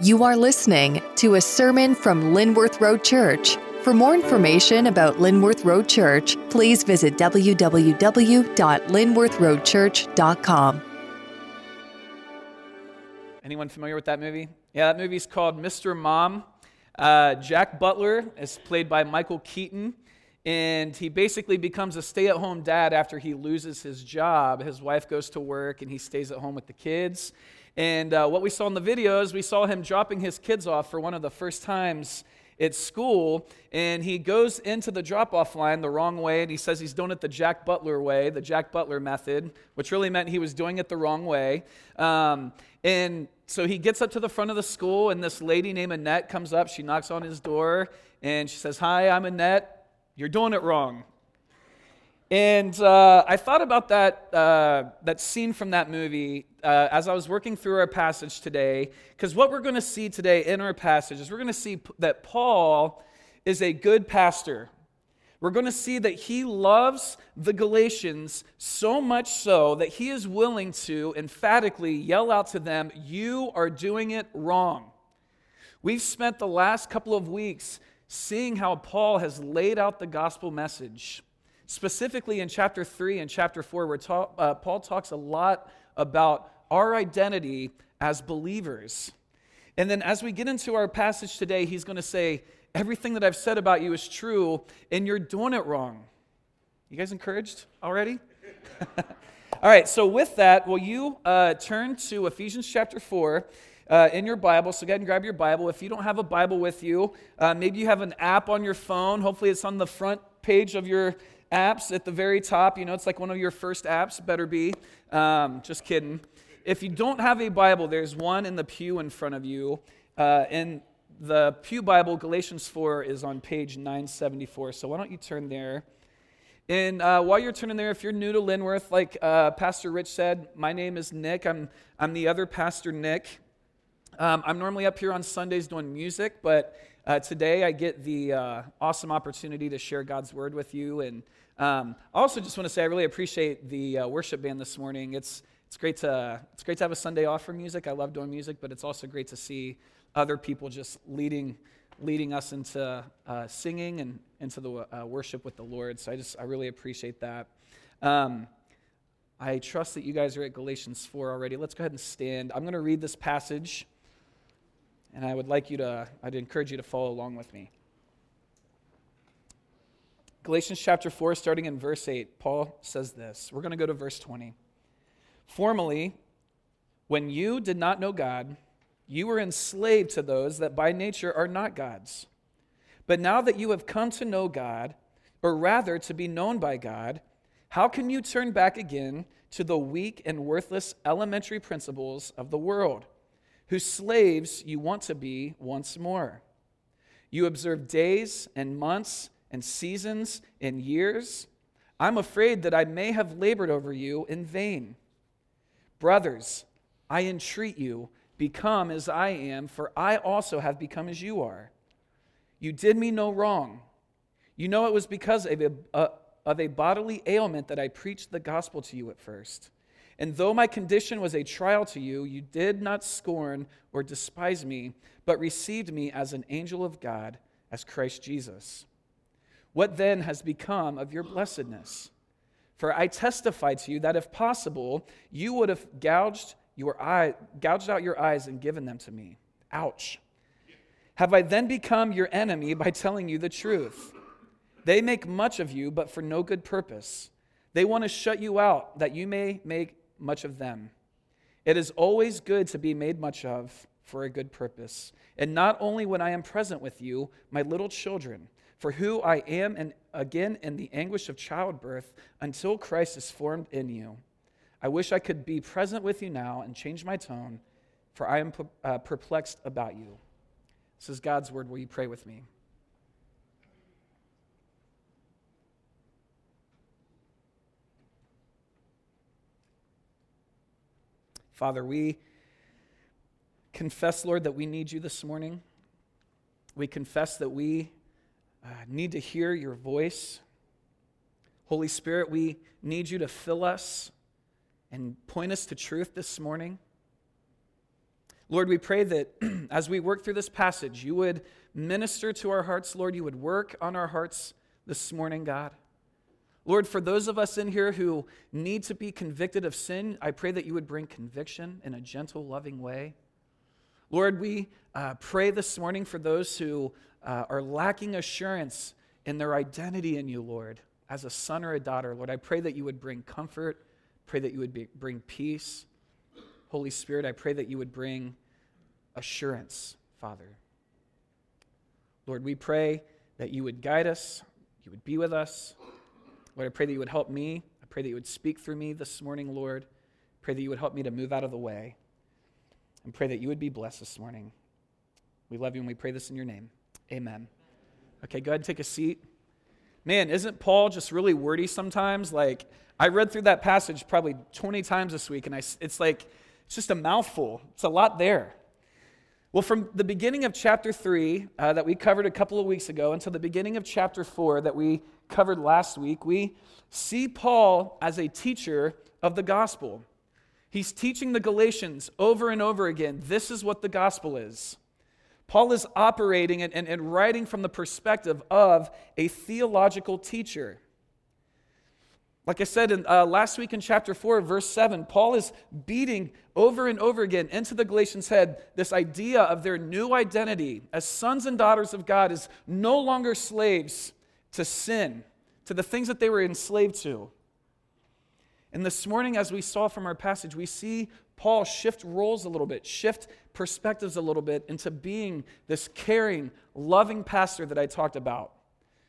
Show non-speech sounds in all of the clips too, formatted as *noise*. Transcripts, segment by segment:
You are listening to a sermon from Linworth Road Church. For more information about Linworth Road Church, please visit www.linworthroadchurch.com. Anyone familiar with that movie? Yeah, that movie's called Mr. Mom. Uh, Jack Butler is played by Michael Keaton, and he basically becomes a stay at home dad after he loses his job. His wife goes to work, and he stays at home with the kids. And uh, what we saw in the video is we saw him dropping his kids off for one of the first times at school, and he goes into the drop off line the wrong way, and he says he's doing it the Jack Butler way, the Jack Butler method, which really meant he was doing it the wrong way. Um, and so he gets up to the front of the school, and this lady named Annette comes up. She knocks on his door, and she says, Hi, I'm Annette. You're doing it wrong. And uh, I thought about that, uh, that scene from that movie uh, as I was working through our passage today, because what we're going to see today in our passage is we're going to see that Paul is a good pastor. We're going to see that he loves the Galatians so much so that he is willing to emphatically yell out to them, You are doing it wrong. We've spent the last couple of weeks seeing how Paul has laid out the gospel message Specifically in chapter 3 and chapter 4, where uh, Paul talks a lot about our identity as believers. And then as we get into our passage today, he's going to say, Everything that I've said about you is true, and you're doing it wrong. You guys encouraged already? *laughs* All right, so with that, will you uh, turn to Ephesians chapter 4 uh, in your Bible? So go ahead and grab your Bible. If you don't have a Bible with you, uh, maybe you have an app on your phone. Hopefully, it's on the front page of your apps at the very top. You know, it's like one of your first apps, better be. Um, just kidding. If you don't have a Bible, there's one in the pew in front of you. Uh, and the Pew Bible, Galatians 4, is on page 974. So why don't you turn there? And uh, while you're turning there, if you're new to Linworth, like uh, Pastor Rich said, my name is Nick. I'm, I'm the other Pastor Nick. Um, I'm normally up here on Sundays doing music, but uh, today I get the uh, awesome opportunity to share God's word with you. And um, I also just want to say I really appreciate the uh, worship band this morning. It's it's great to it's great to have a Sunday off for music. I love doing music, but it's also great to see other people just leading leading us into uh, singing and into the uh, worship with the Lord. So I just I really appreciate that. Um, I trust that you guys are at Galatians 4 already. Let's go ahead and stand. I'm going to read this passage, and I would like you to, I'd encourage you to follow along with me. Galatians chapter 4, starting in verse 8, Paul says this. We're going to go to verse 20. Formerly, when you did not know God, you were enslaved to those that by nature are not God's. But now that you have come to know God, or rather to be known by God, how can you turn back again to the weak and worthless elementary principles of the world, whose slaves you want to be once more? You observe days and months and seasons and years, I'm afraid that I may have labored over you in vain. Brothers, I entreat you, become as I am, for I also have become as you are. You did me no wrong. You know it was because of a, of a bodily ailment that I preached the gospel to you at first. And though my condition was a trial to you, you did not scorn or despise me, but received me as an angel of God, as Christ Jesus. What then has become of your blessedness? For I testify to you that if possible, you would have gouged, your eye, gouged out your eyes and given them to me. Ouch. Have I then become your enemy by telling you the truth? They make much of you, but for no good purpose. They want to shut you out, that you may make much of them. It is always good to be made much of for a good purpose, and not only when I am present with you, my little children for who I am, and again in the anguish of childbirth, until Christ is formed in you. I wish I could be present with you now and change my tone, for I am uh, perplexed about you. This is God's word. Will you pray with me? Father, we confess, Lord, that we need you this morning. We confess that we uh, need to hear your voice. Holy Spirit, we need you to fill us and point us to truth this morning. Lord, we pray that *clears throat* as we work through this passage, you would minister to our hearts, Lord. You would work on our hearts this morning, God. Lord, for those of us in here who need to be convicted of sin, I pray that you would bring conviction in a gentle, loving way. Lord, we uh, pray this morning for those who uh, are lacking assurance in their identity in you, Lord, as a son or a daughter. Lord, I pray that you would bring comfort, pray that you would be, bring peace. Holy Spirit, I pray that you would bring assurance, Father. Lord, we pray that you would guide us, you would be with us. Lord, I pray that you would help me. I pray that you would speak through me this morning, Lord. I pray that you would help me to move out of the way. And pray that you would be blessed this morning. We love you and we pray this in your name. Amen. Okay, go ahead and take a seat. Man, isn't Paul just really wordy sometimes? Like, I read through that passage probably 20 times this week, and I, it's like, it's just a mouthful. It's a lot there. Well, from the beginning of chapter 3 uh, that we covered a couple of weeks ago until the beginning of chapter 4 that we covered last week, we see Paul as a teacher of the gospel. He's teaching the Galatians over and over again this is what the gospel is. Paul is operating and, and, and writing from the perspective of a theological teacher. Like I said in, uh, last week in chapter 4, verse 7, Paul is beating over and over again into the Galatians' head this idea of their new identity as sons and daughters of God is no longer slaves to sin, to the things that they were enslaved to. And this morning, as we saw from our passage, we see Paul shift roles a little bit, shift perspectives a little bit into being this caring, loving pastor that I talked about,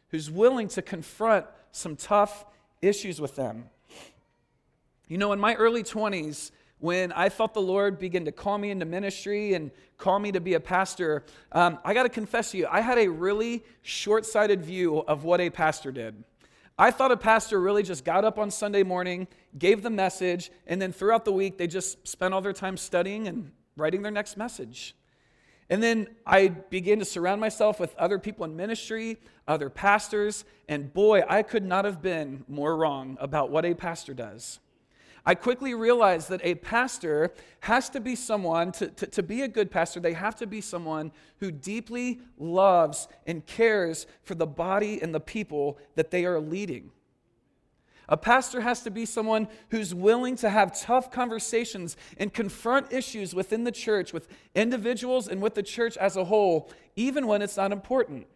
who's willing to confront some tough issues with them. You know, in my early 20s, when I felt the Lord begin to call me into ministry and call me to be a pastor, um, I got to confess to you, I had a really short sighted view of what a pastor did. I thought a pastor really just got up on Sunday morning, gave the message, and then throughout the week they just spent all their time studying and writing their next message. And then I began to surround myself with other people in ministry, other pastors, and boy, I could not have been more wrong about what a pastor does. I quickly realized that a pastor has to be someone, to, to, to, be a good pastor, they have to be someone who deeply loves and cares for the body and the people that they are leading. A pastor has to be someone who's willing to have tough conversations and confront issues within the church, with individuals and with the church as a whole, even when it's not important.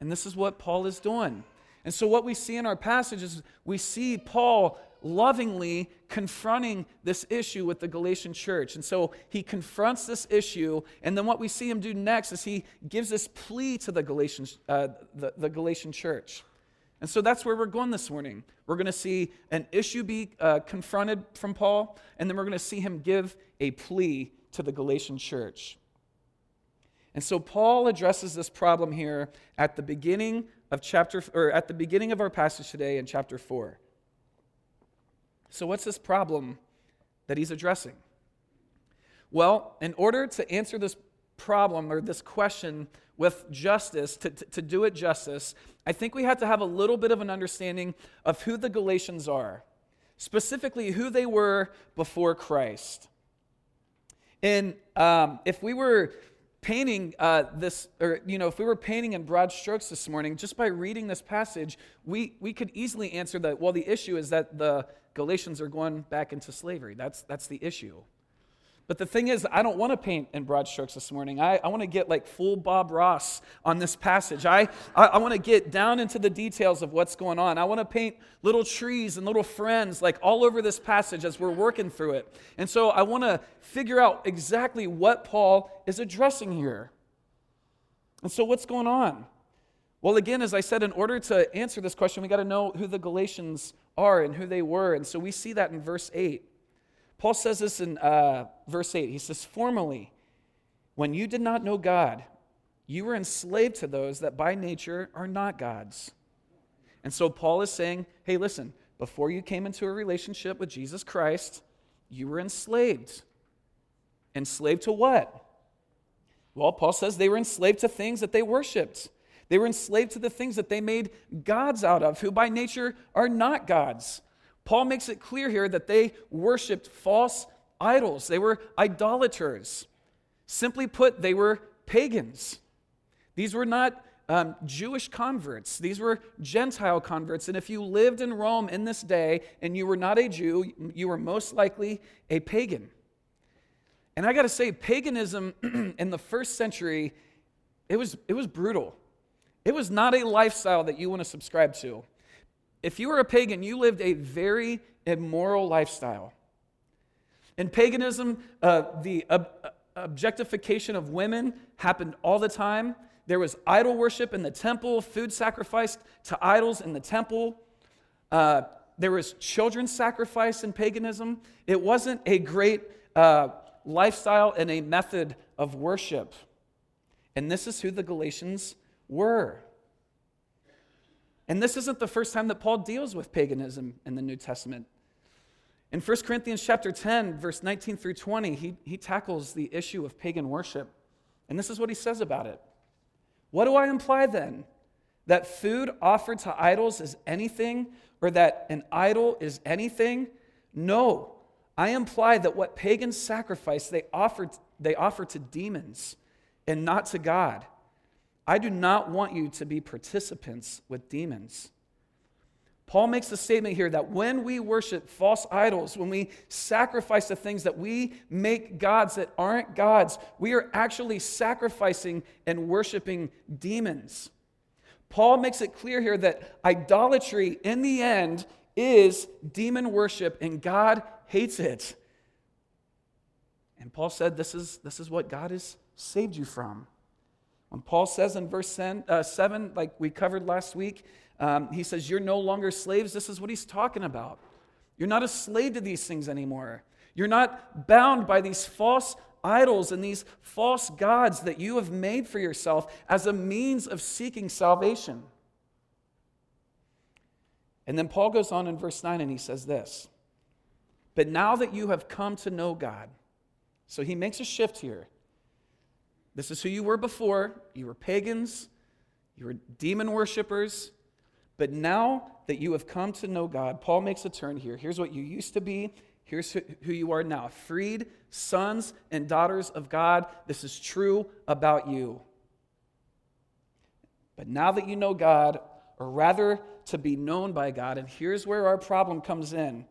And this is what Paul is doing. And so, what we see in our passage is we see Paul lovingly confronting this issue with the Galatian church. And so he confronts this issue, and then what we see him do next is he gives this plea to the Galatian, uh, the, the Galatian church. And so that's where we're going this morning. We're going to see an issue be uh, confronted from Paul, and then we're going to see him give a plea to the Galatian church. And so Paul addresses this problem here at the beginning of chapter or at the beginning of our passage today in chapter 4. So what's this problem that he's addressing? Well, in order to answer this problem or this question with justice, to, to, to, do it justice, I think we have to have a little bit of an understanding of who the Galatians are, specifically who they were before Christ. And um, if we were painting uh, this, or, you know, if we were painting in broad strokes this morning, just by reading this passage, we, we could easily answer that, well, the issue is that the Galatians are going back into slavery. That's, that's the issue. But the thing is, I don't want to paint in broad strokes this morning. I, I want to get like full Bob Ross on this passage. I, I, I want to get down into the details of what's going on. I want to paint little trees and little friends like all over this passage as we're working through it. And so I want to figure out exactly what Paul is addressing here. And so, what's going on? Well, again, as I said, in order to answer this question, we got to know who the Galatians are and who they were. And so we see that in verse 8. Paul says this in uh, verse 8. He says, Formerly, when you did not know God, you were enslaved to those that by nature are not God's. And so Paul is saying, hey, listen, before you came into a relationship with Jesus Christ, you were enslaved. Enslaved to what? Well, Paul says they were enslaved to things that they worshiped. They were enslaved to the things that they made gods out of, who by nature are not gods. Paul makes it clear here that they worshiped false idols, they were idolaters. Simply put, they were pagans. These were not um, Jewish converts, these were Gentile converts. And if you lived in Rome in this day and you were not a Jew, you were most likely a pagan. And I got to say, paganism *clears throat* in the first century, it was, it was brutal. It was not a lifestyle that you want to subscribe to. If you were a pagan, you lived a very immoral lifestyle. In paganism, uh, the ob- objectification of women happened all the time. There was idol worship in the temple, food sacrificed to idols in the temple. Uh, there was children sacrifice in paganism. It wasn't a great uh, lifestyle and a method of worship. And this is who the Galatians were. And this isn't the first time that Paul deals with paganism in the New Testament. In 1 Corinthians chapter 10, verse 19 through 20, he, he tackles the issue of pagan worship. And this is what he says about it. What do I imply then? That food offered to idols is anything, or that an idol is anything? No. I imply that what pagans sacrifice, they offer, they offer to demons and not to God. I do not want you to be participants with demons. Paul makes the statement here that when we worship false idols, when we sacrifice the things that we make gods that aren't gods, we are actually sacrificing and worshiping demons. Paul makes it clear here that idolatry, in the end, is demon worship, and God hates it. And Paul said, This is, this is what God has saved you from. When Paul says in verse 7, uh, like we covered last week, um, he says, You're no longer slaves. This is what he's talking about. You're not a slave to these things anymore. You're not bound by these false idols and these false gods that you have made for yourself as a means of seeking salvation. And then Paul goes on in verse 9 and he says this But now that you have come to know God, so he makes a shift here. This is who you were before. You were pagans, you were demon worshippers, but now that you have come to know God, Paul makes a turn here. Here's what you used to be. Here's who you are now freed sons and daughters of God. This is true about you. But now that you know God, or rather to be known by God, and here's where our problem comes in.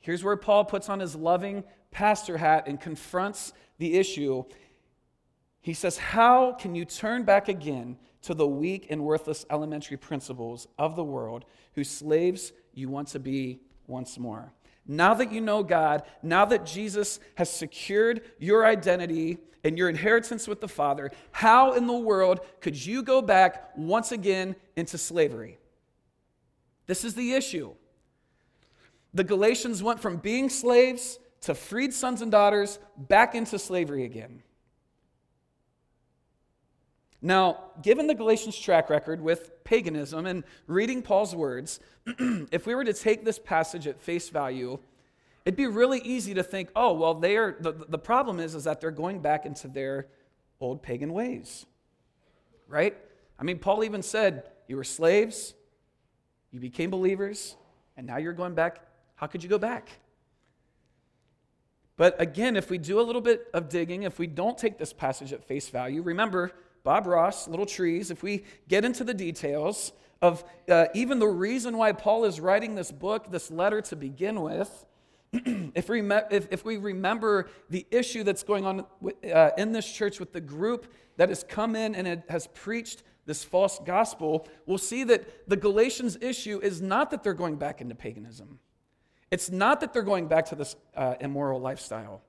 Here's where Paul puts on his loving pastor hat and confronts the issue. He says, How can you turn back again to the weak and worthless elementary principles of the world whose slaves you want to be once more. Now that you know God, now that Jesus has secured your identity and your inheritance with the Father, how in the world could you go back once again into slavery? This is the issue. The Galatians went from being slaves to freed sons and daughters back into slavery again. Now, given the Galatians' track record with paganism and reading Paul's words, *clears throat* if we were to take this passage at face value, it'd be really easy to think, oh, well, they are, the, the problem is, is that they're going back into their old pagan ways, right? I mean, Paul even said, you were slaves, you became believers, and now you're going back. How could you go back? But again, if we do a little bit of digging, if we don't take this passage at face value, remember, Bob Ross, Little Trees, if we get into the details of uh, even the reason why Paul is writing this book, this letter to begin with, *clears throat* if, we if, if, we remember the issue that's going on uh, in this church with the group that has come in and has preached this false gospel, we'll see that the Galatians issue is not that they're going back into paganism. It's not that they're going back to this uh, immoral lifestyle.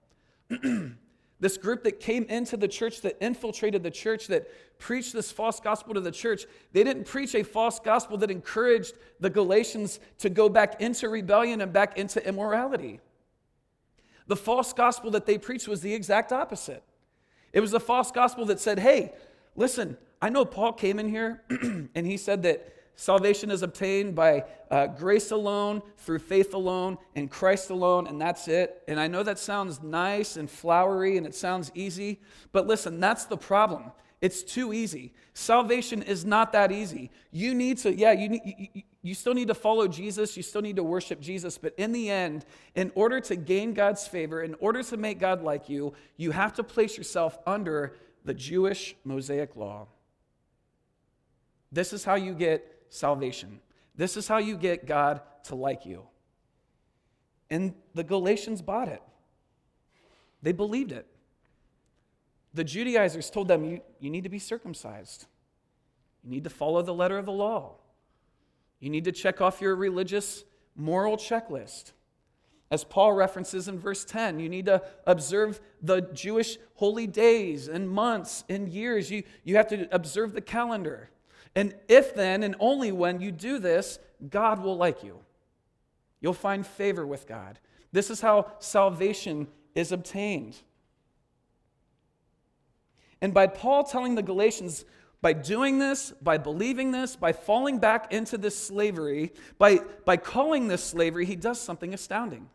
*clears throat* This group that came into the church, that infiltrated the church, that preached this false gospel to the church, they didn't preach a false gospel that encouraged the Galatians to go back into rebellion and back into immorality. The false gospel that they preached was the exact opposite. It was a false gospel that said, hey, listen, I know Paul came in here *clears throat* and he said that Salvation is obtained by uh, grace alone, through faith alone, in Christ alone, and that's it. And I know that sounds nice and flowery and it sounds easy, but listen, that's the problem. It's too easy. Salvation is not that easy. You need to, yeah, you, need, you, you still need to follow Jesus. You still need to worship Jesus. But in the end, in order to gain God's favor, in order to make God like you, you have to place yourself under the Jewish Mosaic law. This is how you get salvation. This is how you get God to like you. And the Galatians bought it, they believed it. The Judaizers told them, you, you need to be circumcised. You need to follow the letter of the law. You need to check off your religious moral checklist. As Paul references in verse 10, you need to observe the Jewish holy days and months and years. You, you have to observe the calendar. And if then and only when you do this, God will like you. You'll find favor with God. This is how salvation is obtained. And by Paul telling the Galatians, by doing this, by believing this, by falling back into this slavery, by, by calling this slavery, he does something astounding.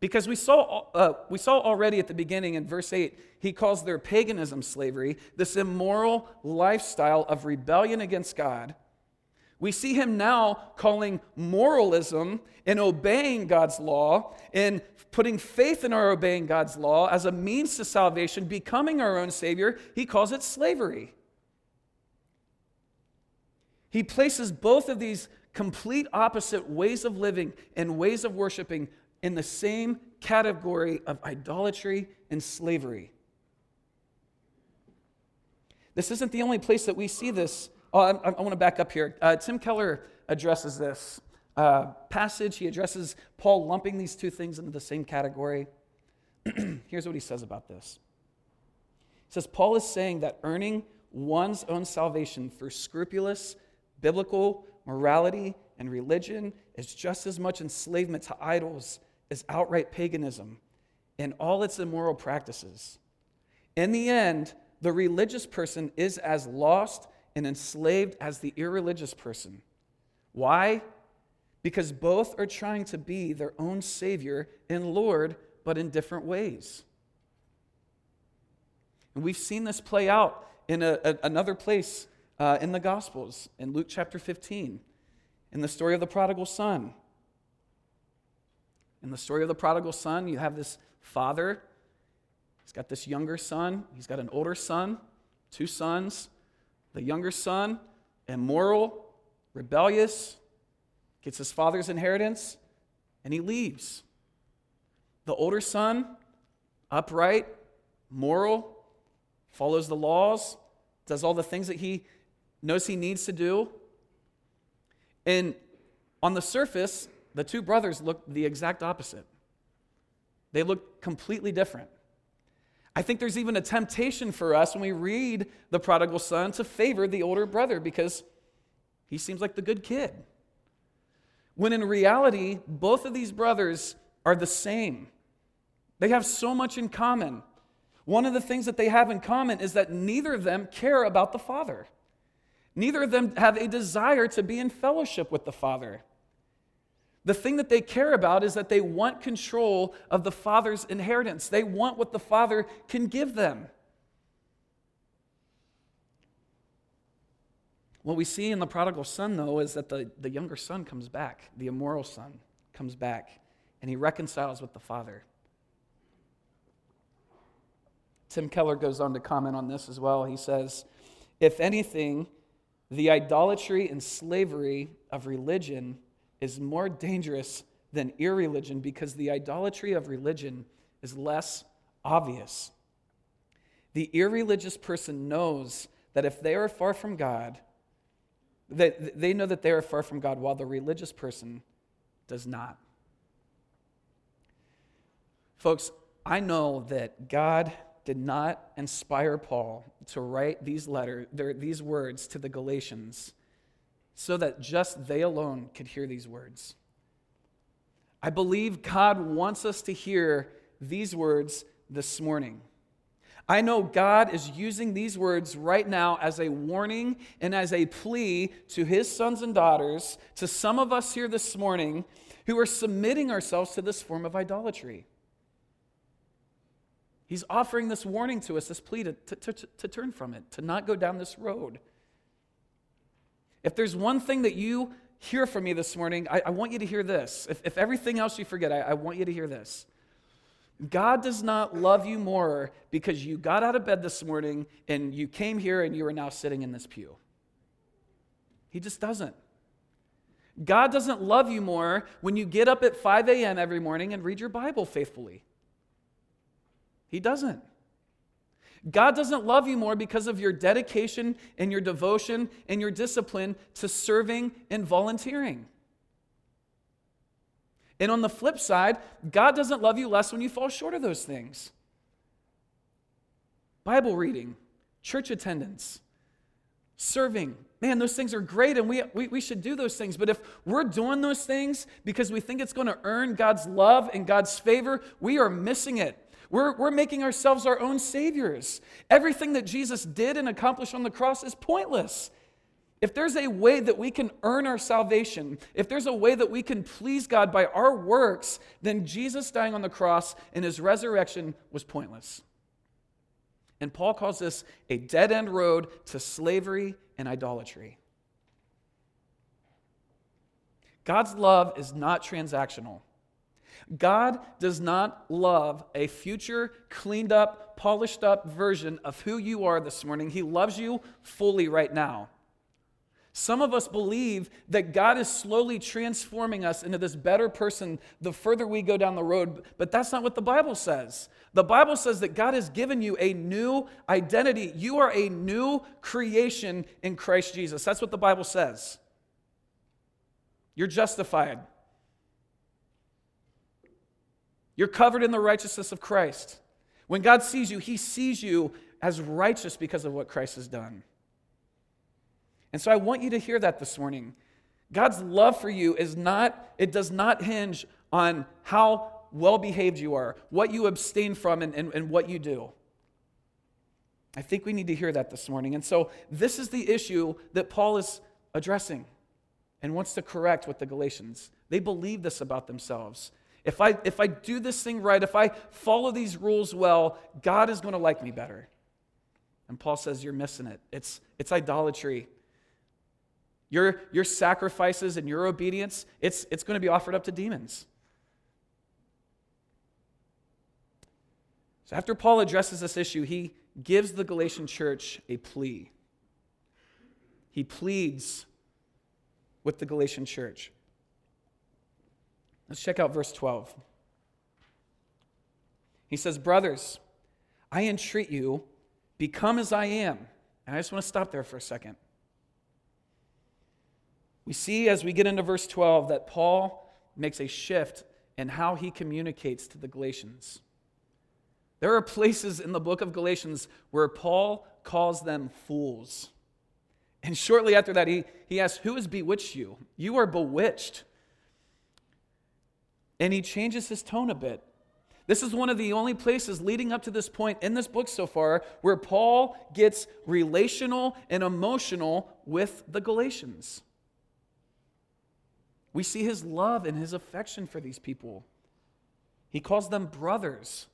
Because we saw, uh, we saw already at the beginning in verse 8, he calls their paganism slavery, this immoral lifestyle of rebellion against God. We see him now calling moralism and obeying God's law and putting faith in our obeying God's law as a means to salvation, becoming our own Savior. He calls it slavery. He places both of these complete opposite ways of living and ways of worshiping in the same category of idolatry and slavery. This isn't the only place that we see this. Oh, I, I want to back up here. Uh, Tim Keller addresses this uh, passage. He addresses Paul lumping these two things into the same category. *clears throat* Here's what he says about this. He says, Paul is saying that earning one's own salvation through scrupulous biblical morality and religion is just as much enslavement to idols is outright paganism in all its immoral practices. In the end, the religious person is as lost and enslaved as the irreligious person. Why? Because both are trying to be their own Savior and Lord, but in different ways. And we've seen this play out in a, a, another place uh, in the Gospels, in Luke chapter 15, in the story of the prodigal son. In the story of the prodigal son, you have this father. He's got this younger son. He's got an older son, two sons. The younger son, immoral, rebellious, gets his father's inheritance, and he leaves. The older son, upright, moral, follows the laws, does all the things that he knows he needs to do. And on the surface, the two brothers look the exact opposite. They look completely different. I think there's even a temptation for us when we read the prodigal son to favor the older brother because he seems like the good kid. When in reality, both of these brothers are the same. They have so much in common. One of the things that they have in common is that neither of them care about the Father. Neither of them have a desire to be in fellowship with the Father. The thing that they care about is that they want control of the Father's inheritance. They want what the Father can give them. What we see in the prodigal son, though, is that the, the younger son comes back, the immoral son comes back, and he reconciles with the Father. Tim Keller goes on to comment on this as well. He says, If anything, the idolatry and slavery of religion is more dangerous than irreligion because the idolatry of religion is less obvious. The irreligious person knows that if they are far from God, that they know that they are far from God, while the religious person does not. Folks, I know that God did not inspire Paul to write these letters, these words to the Galatians so that just they alone could hear these words. I believe God wants us to hear these words this morning. I know God is using these words right now as a warning and as a plea to his sons and daughters, to some of us here this morning who are submitting ourselves to this form of idolatry. He's offering this warning to us, this plea to, to, to, to turn from it, to not go down this road. If there's one thing that you hear from me this morning, I, I want you to hear this. If, if everything else you forget, I, I want you to hear this. God does not love you more because you got out of bed this morning and you came here and you are now sitting in this pew. He just doesn't. God doesn't love you more when you get up at 5 a.m. every morning and read your Bible faithfully. He doesn't. God doesn't love you more because of your dedication and your devotion and your discipline to serving and volunteering. And on the flip side, God doesn't love you less when you fall short of those things. Bible reading, church attendance, serving. Man, those things are great and we, we, we should do those things. But if we're doing those things because we think it's going to earn God's love and God's favor, we are missing it. We're, we're making ourselves our own saviors. Everything that Jesus did and accomplished on the cross is pointless. If there's a way that we can earn our salvation, if there's a way that we can please God by our works, then Jesus dying on the cross and his resurrection was pointless. And Paul calls this a dead end road to slavery and idolatry. God's love is not transactional. God does not love a future, cleaned up, polished up version of who you are this morning. He loves you fully right now. Some of us believe that God is slowly transforming us into this better person the further we go down the road, but that's not what the Bible says. The Bible says that God has given you a new identity. You are a new creation in Christ Jesus. That's what the Bible says. You're justified. You're covered in the righteousness of Christ. When God sees you, He sees you as righteous because of what Christ has done. And so I want you to hear that this morning. God's love for you is not, it does not hinge on how well behaved you are, what you abstain from, and, and, and what you do. I think we need to hear that this morning. And so this is the issue that Paul is addressing and wants to correct with the Galatians. They believe this about themselves. If I, if I do this thing right, if I follow these rules well, God is going to like me better. And Paul says, You're missing it. It's, it's idolatry. Your, your sacrifices and your obedience, it's, it's going to be offered up to demons. So after Paul addresses this issue, he gives the Galatian church a plea. He pleads with the Galatian church. Let's check out verse 12. He says, Brothers, I entreat you, become as I am. And I just want to stop there for a second. We see as we get into verse 12 that Paul makes a shift in how he communicates to the Galatians. There are places in the book of Galatians where Paul calls them fools. And shortly after that, he, he asks, Who has bewitched you? You are bewitched. And he changes his tone a bit. This is one of the only places leading up to this point in this book so far where Paul gets relational and emotional with the Galatians. We see his love and his affection for these people. He calls them brothers.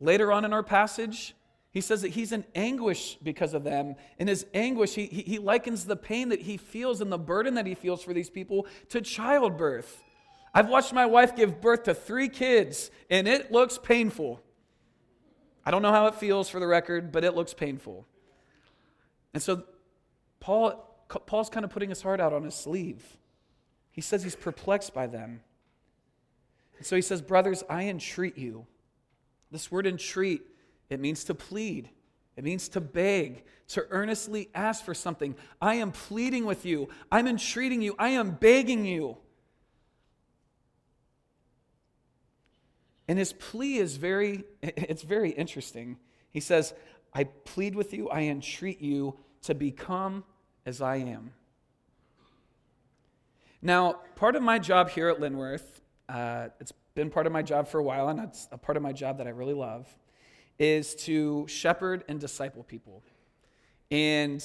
Later on in our passage, he says that he's in anguish because of them. In his anguish, he, he, likens the pain that he feels and the burden that he feels for these people to childbirth. I've watched my wife give birth to three kids, and it looks painful. I don't know how it feels for the record, but it looks painful. And so Paul, Paul's kind of putting his heart out on his sleeve. He says he's perplexed by them. And so he says, Brothers, I entreat you. This word entreat, it means to plead. It means to beg, to earnestly ask for something. I am pleading with you. I'm entreating you. I am begging you. And his plea is very, *laughs* it's very interesting. He says, I plead with you, I entreat you to become as I am. Now, part of my job here at Linworth, uh, it's been part of my job for a while, and it's a part of my job that I really love, is to shepherd and disciple people. And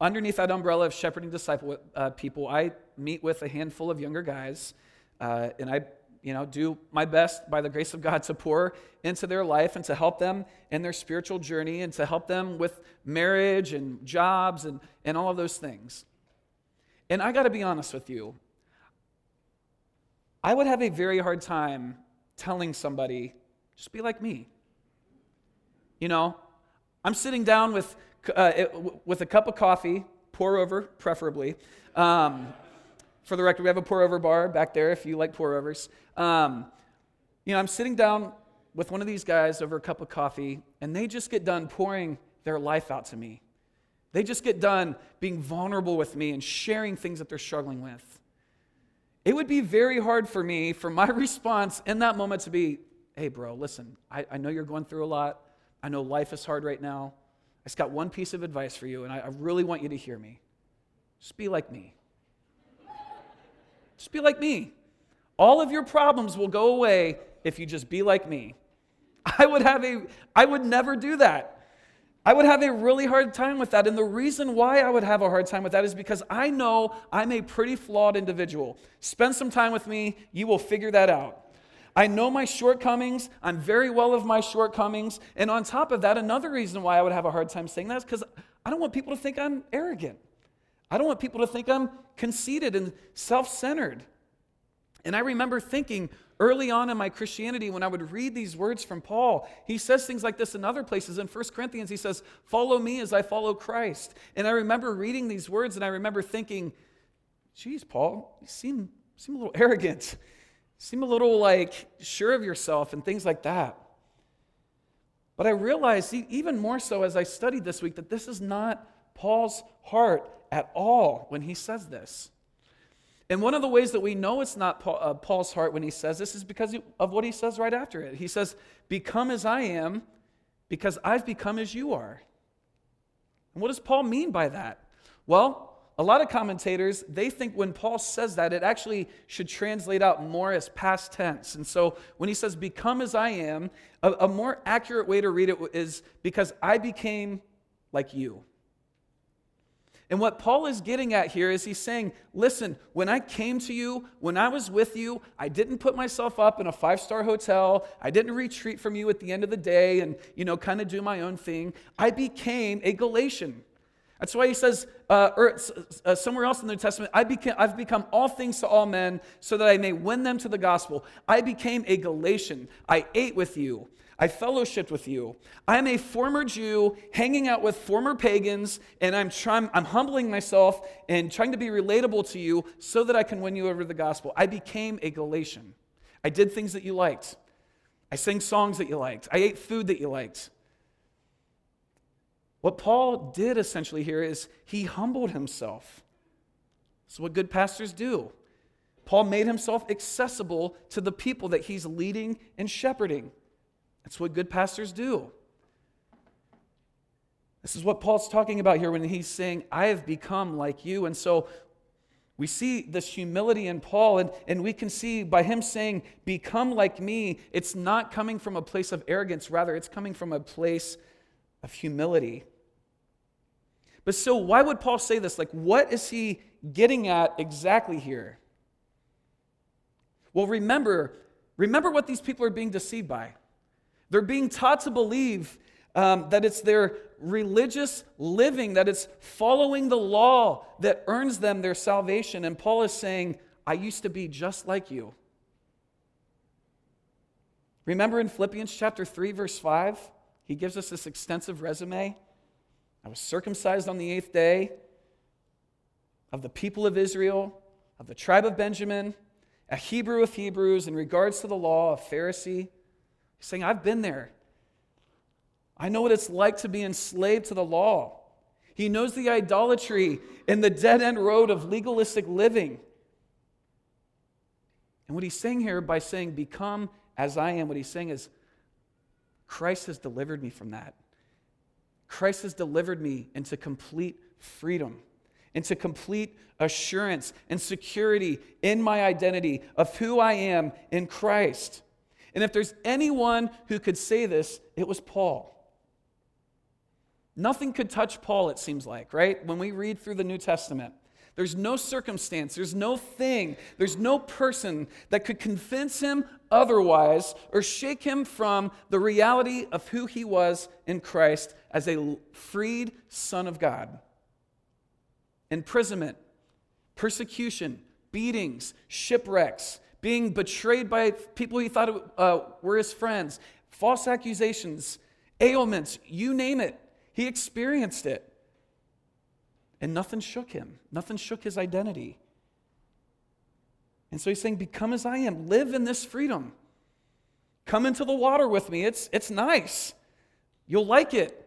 underneath that umbrella of shepherding disciple uh, people, I meet with a handful of younger guys, uh, and I you know, do my best by the grace of God to pour into their life and to help them in their spiritual journey and to help them with marriage and jobs and, and all of those things. And I got to be honest with you, I would have a very hard time telling somebody, just be like me. You know, I'm sitting down with, uh, with a cup of coffee, pour over, preferably. Um, for the record, we have a pour over bar back there if you like pour overs. Um, you know, I'm sitting down with one of these guys over a cup of coffee, and they just get done pouring their life out to me. They just get done being vulnerable with me and sharing things that they're struggling with. It would be very hard for me, for my *laughs* response in that moment to be, hey, bro, listen, I, I know you're going through a lot. I know life is hard right now. I just got one piece of advice for you, and I, I really want you to hear me. Just be like me. Just be like me. All of your problems will go away if you just be like me. I would have a I would never do that. I would have a really hard time with that. And the reason why I would have a hard time with that is because I know I'm a pretty flawed individual. Spend some time with me, you will figure that out. I know my shortcomings. I'm very well of my shortcomings. And on top of that, another reason why I would have a hard time saying that is because I don't want people to think I'm arrogant. I don't want people to think I'm conceited and self centered. And I remember thinking early on in my Christianity when I would read these words from Paul, he says things like this in other places. In 1 Corinthians, he says, Follow me as I follow Christ. And I remember reading these words and I remember thinking, Geez, Paul, you seem, seem a little arrogant. Seem a little like sure of yourself and things like that. But I realized, even more so as I studied this week, that this is not Paul's heart at all when he says this. And one of the ways that we know it's not uh, Paul's heart when he says this is because of what he says right after it. He says, Become as I am, because I've become as you are. And what does Paul mean by that? Well, a lot of commentators, they think when Paul says that, it actually should translate out more as past tense. And so when he says, Become as I am, a, a more accurate way to read it is, Because I became like you. And what Paul is getting at here is he's saying, listen, when I came to you, when I was with you, I didn't put myself up in a five star hotel. I didn't retreat from you at the end of the day and, you know, kind of do my own thing. I became a Galatian. That's why he says, uh, or uh, somewhere else in the New Testament, I became, I've become all things to all men so that I may win them to the gospel. I became a Galatian. I ate with you. I fellowshipped with you. I'm a former Jew hanging out with former pagans, and I'm trying, I'm humbling myself and trying to be relatable to you so that I can win you over the gospel. I became a Galatian. I did things that you liked. I sang songs that you liked. I ate food that you liked. What Paul did essentially here is he humbled himself. That's what good pastors do. Paul made himself accessible to the people that he's leading and shepherding. That's what good pastors do. This is what Paul's talking about here when he's saying, I have become like you. And so we see this humility in Paul, and, and we can see by him saying, Become like me, it's not coming from a place of arrogance, rather, it's coming from a place of humility. But so, why would Paul say this? Like, what is he getting at exactly here? Well, remember, remember what these people are being deceived by. They're being taught to believe um, that it's their religious living, that it's following the law that earns them their salvation. And Paul is saying, I used to be just like you. Remember in Philippians chapter 3, verse 5, he gives us this extensive resume. I was circumcised on the eighth day of the people of Israel, of the tribe of Benjamin, a Hebrew of Hebrews, in regards to the law, a Pharisee. He's saying, I've been there. I know what it's like to be enslaved to the law. He knows the idolatry and the dead end road of legalistic living. And what he's saying here by saying, Become as I am, what he's saying is, Christ has delivered me from that. Christ has delivered me into complete freedom, into complete assurance and security in my identity of who I am in Christ. And if there's anyone who could say this, it was Paul. Nothing could touch Paul, it seems like, right? When we read through the New Testament, There's no circumstance, there's no thing, there's no person that could convince him otherwise or shake him from the reality of who he was in Christ as a freed Son of God. Imprisonment, persecution, beatings, shipwrecks, being betrayed by people he thought uh, were his friends, false accusations, ailments, you name it. He experienced it. And nothing shook him, nothing shook his identity. And so he's saying, Become as I am, live in this freedom. Come into the water with me. It's, it's nice. You'll like it.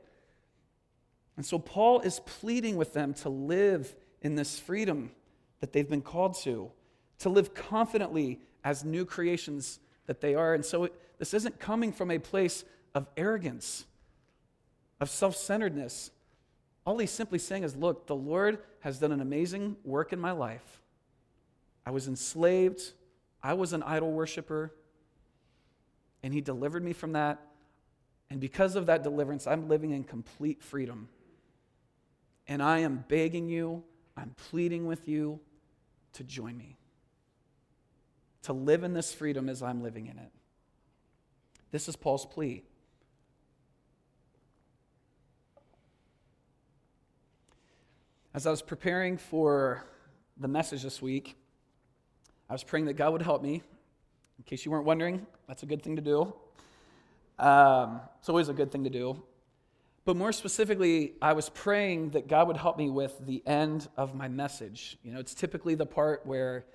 And so Paul is pleading with them to live in this freedom that they've been called to, to live confidently as new creations that they are. And so it, this isn't coming from a place of arrogance, of self centeredness, all he's simply saying is, Look, the Lord has done an amazing work in my life. I was enslaved, I was an idol worshiper, and he delivered me from that. And because of that deliverance, I'm living in complete freedom. And I am begging you, I'm pleading with you to join me, to live in this freedom as I'm living in it. This is Paul's plea. As I was preparing for the message this week, I was praying that God would help me. In case you weren't wondering, that's a good thing to do. Um, it's always a good thing to do. But more specifically, I was praying that God would help me with the end of my message. You know, it's typically the part where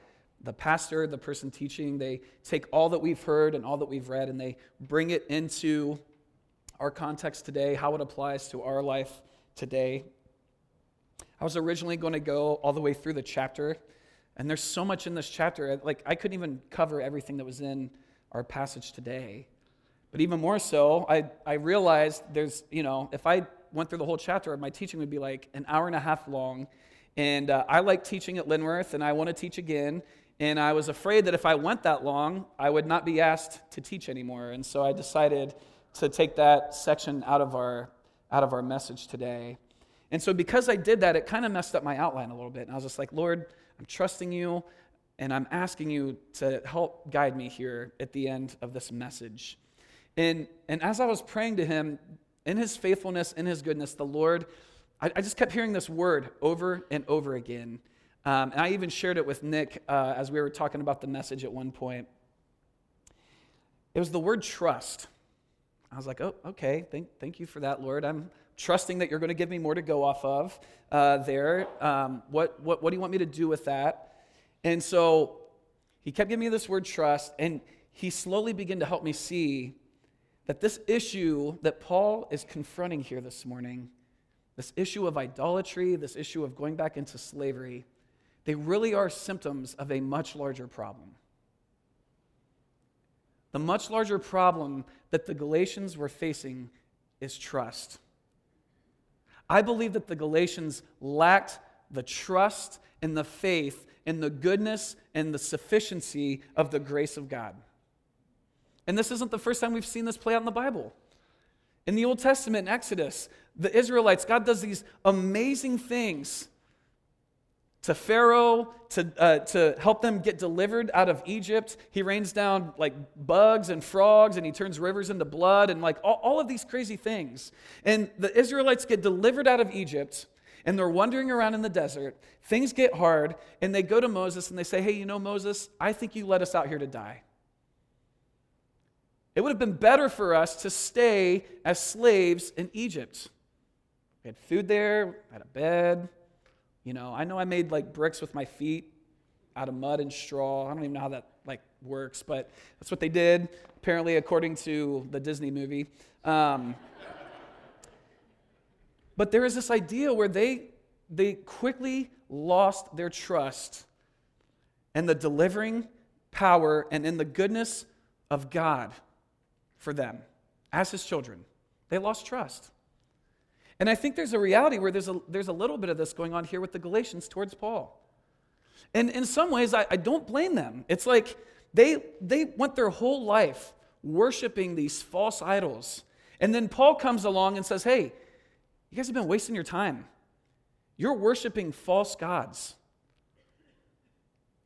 the pastor, the person teaching, they take all that we've heard and all that we've read and they bring it into our context today, how it applies to our life today. I was originally going to go all the way through the chapter, and there's so much in this chapter. Like, I couldn't even cover everything that was in our passage today. But even more so, I, I realized there's, you know, if I went through the whole chapter, my teaching would be like an hour and a half long. And uh, I like teaching at Linworth, and I want to teach again. And I was afraid that if I went that long, I would not be asked to teach anymore. And so I decided to take that section out of our, out of our message today. And so, because I did that, it kind of messed up my outline a little bit. And I was just like, Lord, I'm trusting you, and I'm asking you to help guide me here at the end of this message. And, and as I was praying to him, in his faithfulness, in his goodness, the Lord, I, I just kept hearing this word over and over again. Um, and I even shared it with Nick uh, as we were talking about the message at one point. It was the word trust. I was like, oh, okay, thank, thank you for that, Lord. I'm, trusting that you're going to give me more to go off of uh, there. Um, what, what, what do you want me to do with that? And so he kept giving me this word trust, and he slowly began to help me see that this issue that Paul is confronting here this morning, this issue of idolatry, this issue of going back into slavery, they really are symptoms of a much larger problem. The much larger problem that the Galatians were facing is trust. I believe that the Galatians lacked the trust and the faith and the goodness and the sufficiency of the grace of God. And this isn't the first time we've seen this play out in the Bible. In the Old Testament, in Exodus, the Israelites, God does these amazing things to Pharaoh to, uh, to help them get delivered out of Egypt. He rains down like bugs and frogs and he turns rivers into blood and like all, all of these crazy things. And the Israelites get delivered out of Egypt and they're wandering around in the desert. Things get hard and they go to Moses and they say, Hey, you know, Moses, I think you let us out here to die. It would have been better for us to stay as slaves in Egypt. We had food there, we had a bed, you know, I know I made like bricks with my feet out of mud and straw. I don't even know how that like works, but that's what they did, apparently, according to the Disney movie. Um, but there is this idea where they they quickly lost their trust in the delivering power and in the goodness of God for them as his children. They lost trust. And I think there's a reality where there's a, there's a little bit of this going on here with the Galatians towards Paul. And in some ways, I, I don't blame them. It's like they, they went their whole life worshiping these false idols. And then Paul comes along and says, Hey, you guys have been wasting your time. You're worshiping false gods.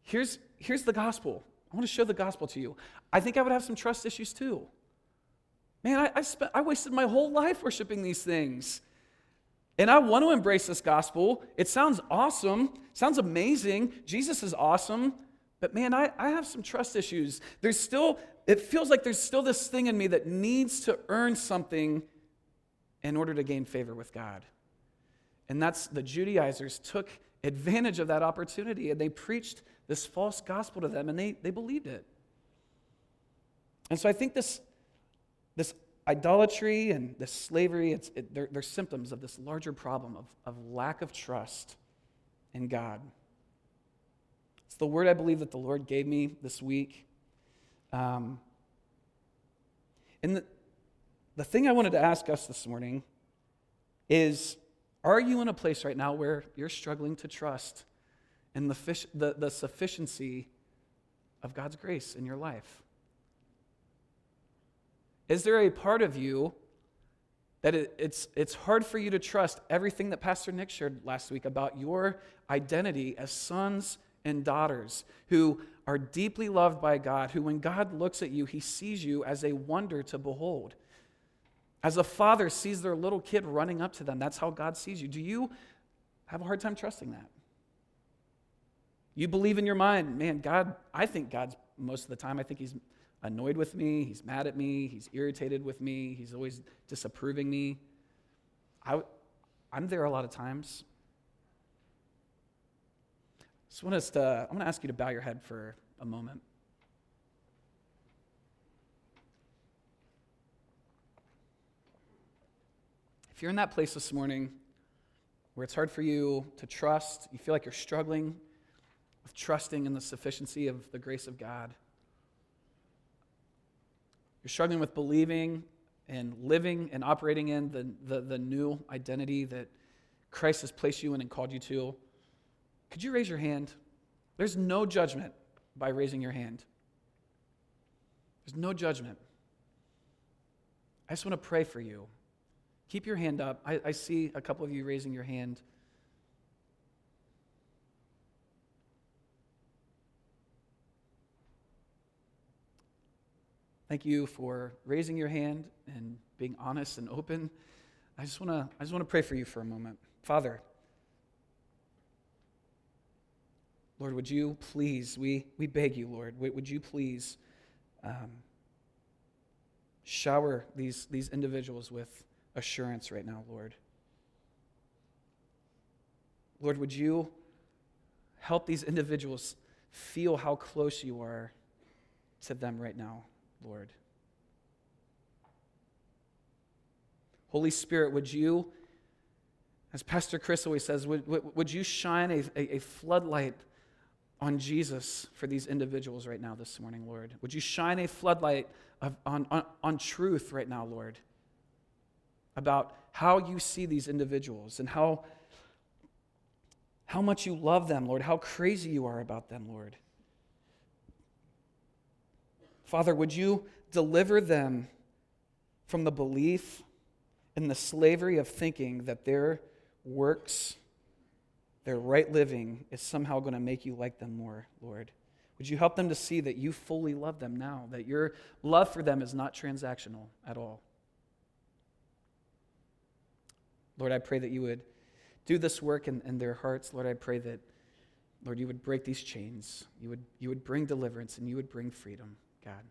here's, here's the gospel. I want to show the gospel to you. I think I would have some trust issues too. Man, I, I, spent, I wasted my whole life worshiping these things. And I want to embrace this gospel. It sounds awesome, sounds amazing. Jesus is awesome. But man, I, I have some trust issues. There's still, it feels like there's still this thing in me that needs to earn something in order to gain favor with God. And that's the Judaizers took advantage of that opportunity and they preached this false gospel to them and they, they believed it. And so I think this, this idolatry and this slavery, it's, it, they're, they're symptoms of this larger problem of, of lack of trust in God. It's the word I believe that the Lord gave me this week. Um, and the, the thing I wanted to ask us this morning is Are you in a place right now where you're struggling to trust in the, fish, the, the sufficiency of God's grace in your life? Is there a part of you that it, it's, it's hard for you to trust everything that Pastor Nick shared last week about your identity as sons and daughters who are deeply loved by God, who, when God looks at you, he sees you as a wonder to behold? As a father sees their little kid running up to them, that's how God sees you. Do you have a hard time trusting that? You believe in your mind, man, God, I think God's most of the time, I think He's annoyed with me, he's mad at me, he's irritated with me, he's always disapproving me. I, I'm there a lot of times. So I want us uh, to, I'm going to ask you to bow your head for a moment. If you're in that place this morning where it's hard for you to trust, you feel like you're struggling with trusting in the sufficiency of the grace of God, you're struggling with believing and living and operating in the, the, the, new identity that Christ has placed you in and called you to, could you raise your hand? There's no judgment by raising your hand. There's no judgment. I just want to pray for you. Keep your hand up. I, I see a couple of you raising your hand. Thank you for raising your hand and being honest and open. I just want to I just want to pray for you for a moment. Father, Lord, would you please, we, we beg you, Lord, would you please um, shower these, these individuals with assurance right now, Lord? Lord, would you help these individuals feel how close you are to them right now? Lord. Holy Spirit, would you, as Pastor Chris always says, would, would, you shine a, a, a floodlight on Jesus for these individuals right now this morning, Lord? Would you shine a floodlight of, on, on, on truth right now, Lord, about how you see these individuals and how, how much you love them, Lord, how crazy you are about them, Lord? Father, would you deliver them from the belief and the slavery of thinking that their works, their right living, is somehow going to make you like them more, Lord? Would you help them to see that you fully love them now, that your love for them is not transactional at all? Lord, I pray that you would do this work in, in their hearts. Lord, I pray that, Lord, you would break these chains. You would, you would bring deliverance and you would bring freedom. God.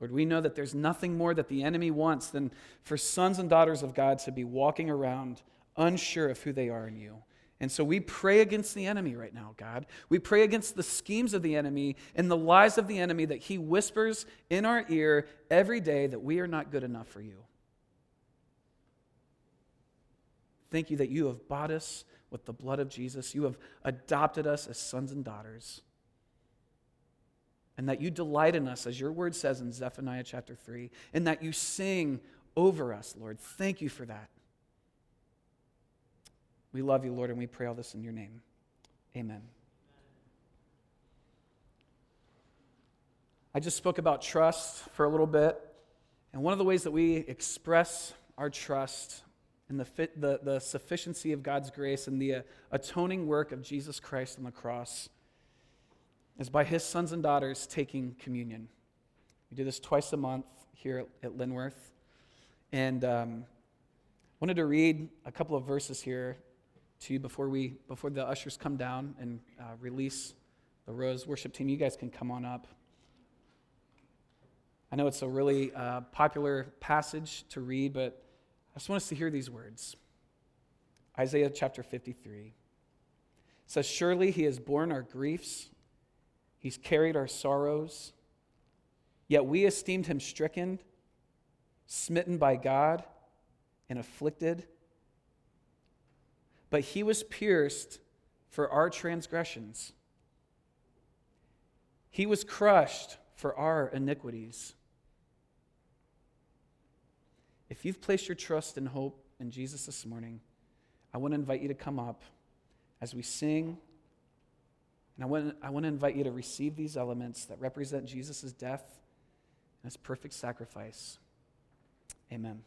Lord, we know that there's nothing more that the enemy wants than for sons and daughters of God to be walking around unsure of who they are in you. And so we pray against the enemy right now, God. We pray against the schemes of the enemy and the lies of the enemy that he whispers in our ear every day that we are not good enough for you. Thank you that you have bought us with the blood of Jesus. You have adopted us as sons and daughters and that you delight in us, as your word says in Zephaniah chapter 3, and that you sing over us, Lord. Thank you for that. We love you, Lord, and we pray all this in your name. Amen. I just spoke about trust for a little bit, and one of the ways that we express our trust in the, fit, the, the sufficiency of God's grace and the uh, atoning work of Jesus Christ on the cross is by his sons and daughters taking communion. We do this twice a month here at Linworth. And um, wanted to read a couple of verses here to you before, we, before the ushers come down and uh, release the Rose worship team. You guys can come on up. I know it's a really uh, popular passage to read, but I just want us to hear these words. Isaiah chapter 53 says, Surely he has borne our griefs, he's carried our sorrows, yet we esteemed him stricken, smitten by God, and afflicted. But he was pierced for our transgressions, he was crushed for our iniquities. If you've placed your trust and hope in Jesus this morning, I want to invite you to come up as we sing. And I want, I want to invite you to receive these elements that represent Jesus' death and his perfect sacrifice. Amen.